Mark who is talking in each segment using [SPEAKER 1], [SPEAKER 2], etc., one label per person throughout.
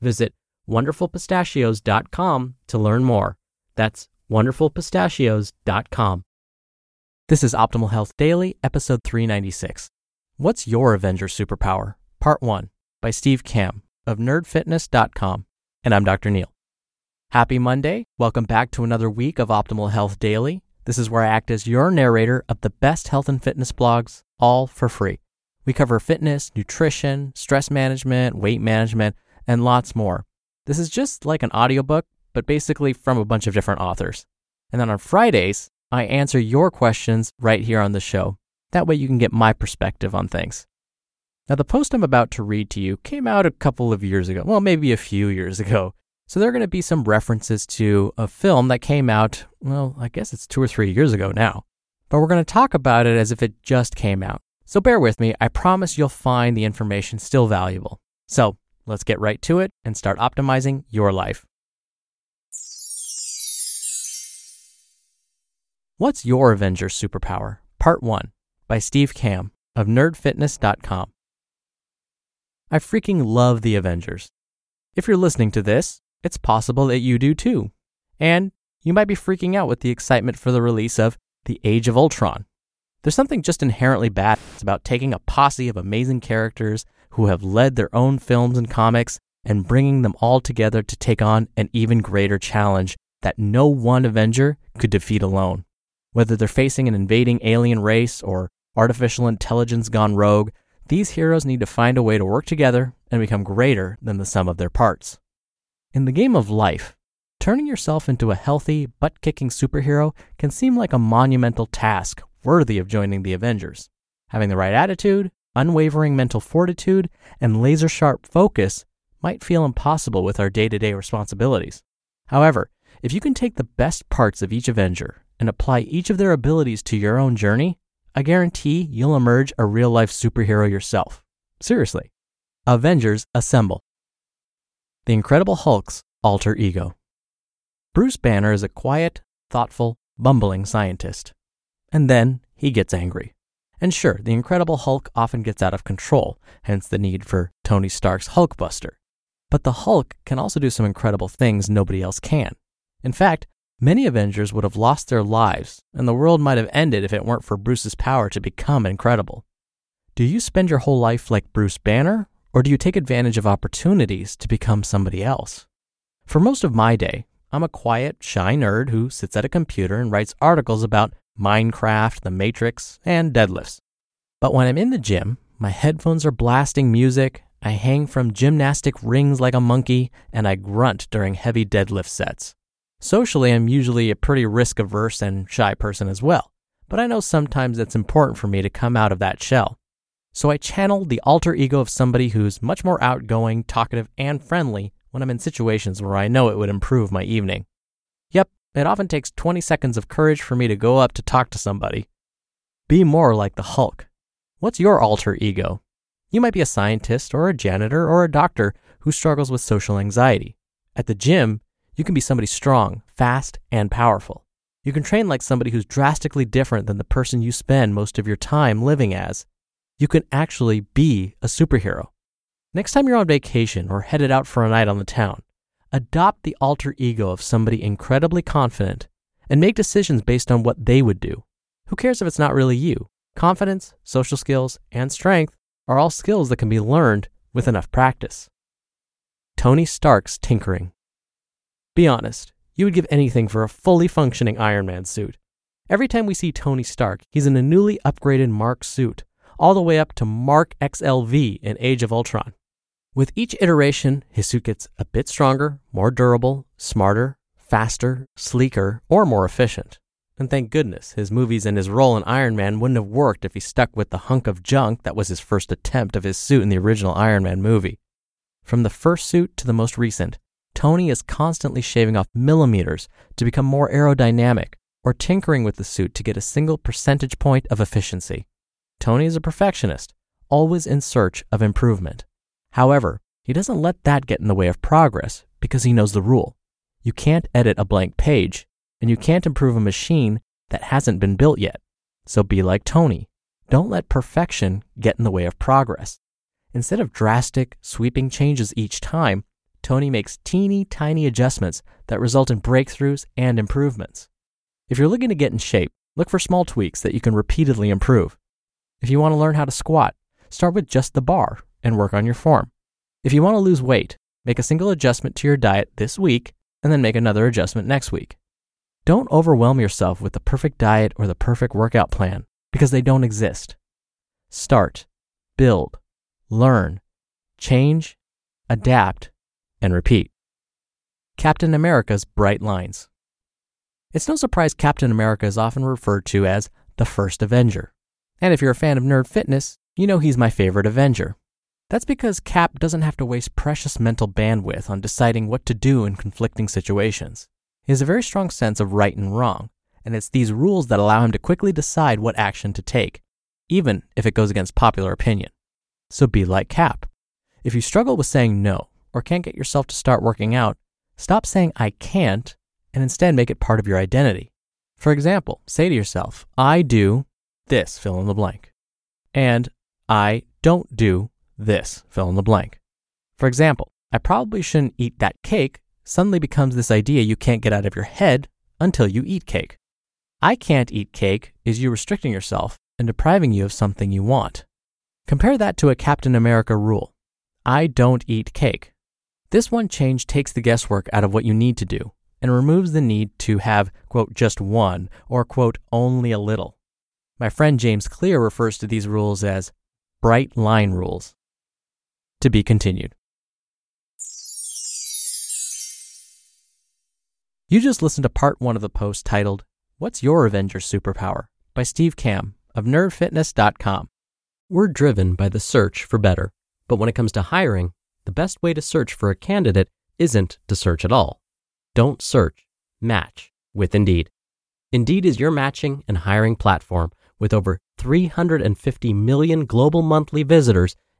[SPEAKER 1] Visit wonderfulpistachios.com to learn more. That's wonderfulpistachios.com. This is Optimal Health Daily, episode 396. What's your Avenger superpower? Part 1 by Steve Kamb of nerdfitness.com. And I'm Dr. Neal. Happy Monday. Welcome back to another week of Optimal Health Daily. This is where I act as your narrator of the best health and fitness blogs, all for free. We cover fitness, nutrition, stress management, weight management, and lots more. This is just like an audiobook, but basically from a bunch of different authors. And then on Fridays, I answer your questions right here on the show. That way you can get my perspective on things. Now, the post I'm about to read to you came out a couple of years ago, well, maybe a few years ago. So there are going to be some references to a film that came out, well, I guess it's two or three years ago now. But we're going to talk about it as if it just came out. So bear with me. I promise you'll find the information still valuable. So let's get right to it and start optimizing your life. What's Your Avenger Superpower? Part 1 by Steve Kamb of nerdfitness.com. I freaking love the Avengers. If you're listening to this, it's possible that you do too. And you might be freaking out with the excitement for the release of The Age of Ultron. There's something just inherently bad about taking a posse of amazing characters who have led their own films and comics and bringing them all together to take on an even greater challenge that no one Avenger could defeat alone. Whether they're facing an invading alien race or artificial intelligence gone rogue, these heroes need to find a way to work together and become greater than the sum of their parts. In the game of life, turning yourself into a healthy, butt kicking superhero can seem like a monumental task worthy of joining the Avengers. Having the right attitude, unwavering mental fortitude, and laser sharp focus might feel impossible with our day to day responsibilities. However, if you can take the best parts of each Avenger and apply each of their abilities to your own journey, I guarantee you'll emerge a real life superhero yourself. Seriously. Avengers Assemble. The Incredible Hulk's alter ego. Bruce Banner is a quiet, thoughtful, bumbling scientist. And then he gets angry. And sure, the Incredible Hulk often gets out of control, hence the need for Tony Stark's Hulkbuster. But the Hulk can also do some incredible things nobody else can. In fact, many Avengers would have lost their lives, and the world might have ended if it weren't for Bruce's power to become incredible. Do you spend your whole life like Bruce Banner, or do you take advantage of opportunities to become somebody else? For most of my day, I'm a quiet, shy nerd who sits at a computer and writes articles about Minecraft, The Matrix, and deadlifts. But when I'm in the gym, my headphones are blasting music, I hang from gymnastic rings like a monkey, and I grunt during heavy deadlift sets. Socially, I'm usually a pretty risk averse and shy person as well, but I know sometimes it's important for me to come out of that shell. So I channel the alter ego of somebody who's much more outgoing, talkative, and friendly when I'm in situations where I know it would improve my evening. Yep, it often takes 20 seconds of courage for me to go up to talk to somebody. Be more like the Hulk. What's your alter ego? You might be a scientist or a janitor or a doctor who struggles with social anxiety. At the gym, You can be somebody strong, fast, and powerful. You can train like somebody who's drastically different than the person you spend most of your time living as. You can actually be a superhero. Next time you're on vacation or headed out for a night on the town, adopt the alter ego of somebody incredibly confident and make decisions based on what they would do. Who cares if it's not really you? Confidence, social skills, and strength are all skills that can be learned with enough practice. Tony Stark's tinkering. Be honest, you would give anything for a fully functioning Iron Man suit. Every time we see Tony Stark, he's in a newly upgraded Mark suit, all the way up to Mark XLV in Age of Ultron. With each iteration, his suit gets a bit stronger, more durable, smarter, faster, sleeker, or more efficient. And thank goodness, his movies and his role in Iron Man wouldn't have worked if he stuck with the hunk of junk that was his first attempt of his suit in the original Iron Man movie. From the first suit to the most recent, Tony is constantly shaving off millimeters to become more aerodynamic or tinkering with the suit to get a single percentage point of efficiency. Tony is a perfectionist, always in search of improvement. However, he doesn't let that get in the way of progress because he knows the rule. You can't edit a blank page, and you can't improve a machine that hasn't been built yet. So be like Tony. Don't let perfection get in the way of progress. Instead of drastic, sweeping changes each time, Tony makes teeny tiny adjustments that result in breakthroughs and improvements. If you're looking to get in shape, look for small tweaks that you can repeatedly improve. If you want to learn how to squat, start with just the bar and work on your form. If you want to lose weight, make a single adjustment to your diet this week and then make another adjustment next week. Don't overwhelm yourself with the perfect diet or the perfect workout plan because they don't exist. Start, build, learn, change, adapt, and repeat. Captain America's Bright Lines. It's no surprise Captain America is often referred to as the first Avenger. And if you're a fan of nerd fitness, you know he's my favorite Avenger. That's because Cap doesn't have to waste precious mental bandwidth on deciding what to do in conflicting situations. He has a very strong sense of right and wrong, and it's these rules that allow him to quickly decide what action to take, even if it goes against popular opinion. So be like Cap. If you struggle with saying no or can't get yourself to start working out, stop saying I can't and instead make it part of your identity. For example, say to yourself, I do this, fill in the blank, and I don't do this, fill in the blank. For example, I probably shouldn't eat that cake suddenly becomes this idea you can't get out of your head until you eat cake. I can't eat cake is you restricting yourself and depriving you of something you want. Compare that to a Captain America rule I don't eat cake. This one change takes the guesswork out of what you need to do and removes the need to have, quote, just one or, quote, only a little. My friend James Clear refers to these rules as bright line rules. To be continued. You just listened to part one of the post titled, What's Your Avenger Superpower? by Steve Kamb of nerdfitness.com. We're driven by the search for better, but when it comes to hiring, the best way to search for a candidate isn't to search at all. Don't search, match with Indeed. Indeed is your matching and hiring platform with over 350 million global monthly visitors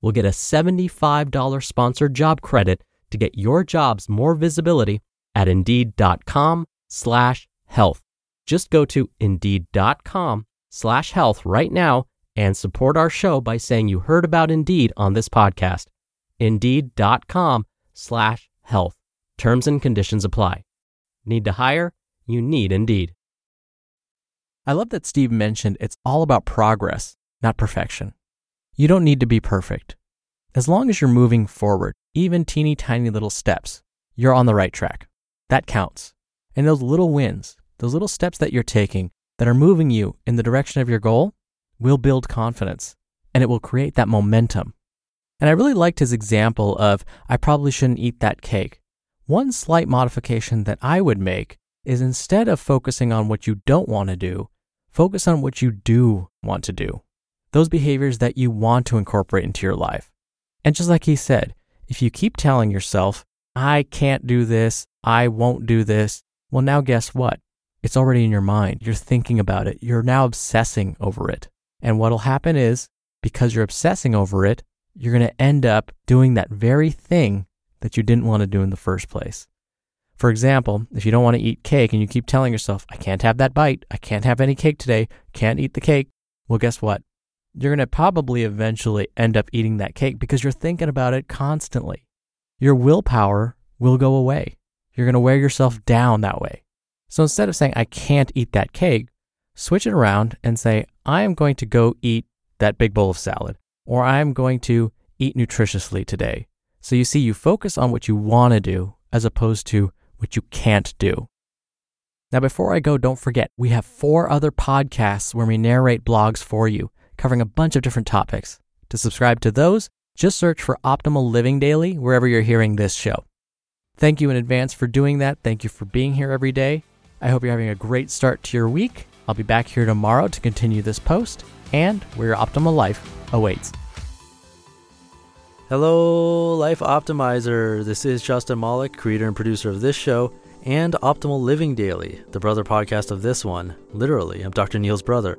[SPEAKER 1] will get a $75 sponsored job credit to get your jobs more visibility at indeed.com slash health. Just go to indeed.com slash health right now and support our show by saying you heard about Indeed on this podcast. Indeed.com slash health. Terms and conditions apply. Need to hire? You need Indeed. I love that Steve mentioned it's all about progress, not perfection. You don't need to be perfect. As long as you're moving forward, even teeny tiny little steps, you're on the right track. That counts. And those little wins, those little steps that you're taking that are moving you in the direction of your goal will build confidence and it will create that momentum. And I really liked his example of, I probably shouldn't eat that cake. one slight modification that I would make is instead of focusing on what you don't want to do, focus on what you do want to do. Those behaviors that you want to incorporate into your life. And just like he said, if you keep telling yourself, I can't do this, I won't do this, well, now guess what? It's already in your mind. You're thinking about it. You're now obsessing over it. And what'll happen is because you're obsessing over it, you're going to end up doing that very thing that you didn't want to do in the first place. For example, if you don't want to eat cake and you keep telling yourself, I can't have that bite, I can't have any cake today, can't eat the cake, well, guess what? You're going to probably eventually end up eating that cake because you're thinking about it constantly. Your willpower will go away. You're going to wear yourself down that way. So instead of saying, I can't eat that cake, switch it around and say, I am going to go eat that big bowl of salad, or I am going to eat nutritiously today. So you see, you focus on what you want to do as opposed to what you can't do. Now, before I go, don't forget, we have four other podcasts where we narrate blogs for you, covering a bunch of different topics. To subscribe to those, just search for Optimal Living Daily wherever you're hearing this show. Thank you in advance for doing that. Thank you for being here every day. I hope you're having a great start to your week. I'll be back here tomorrow to continue this post and where your optimal life awaits.
[SPEAKER 2] Hello, Life Optimizer. This is Justin Malik, creator and producer of this show and Optimal Living Daily, the brother podcast of this one. Literally, I'm Dr. Neal's brother.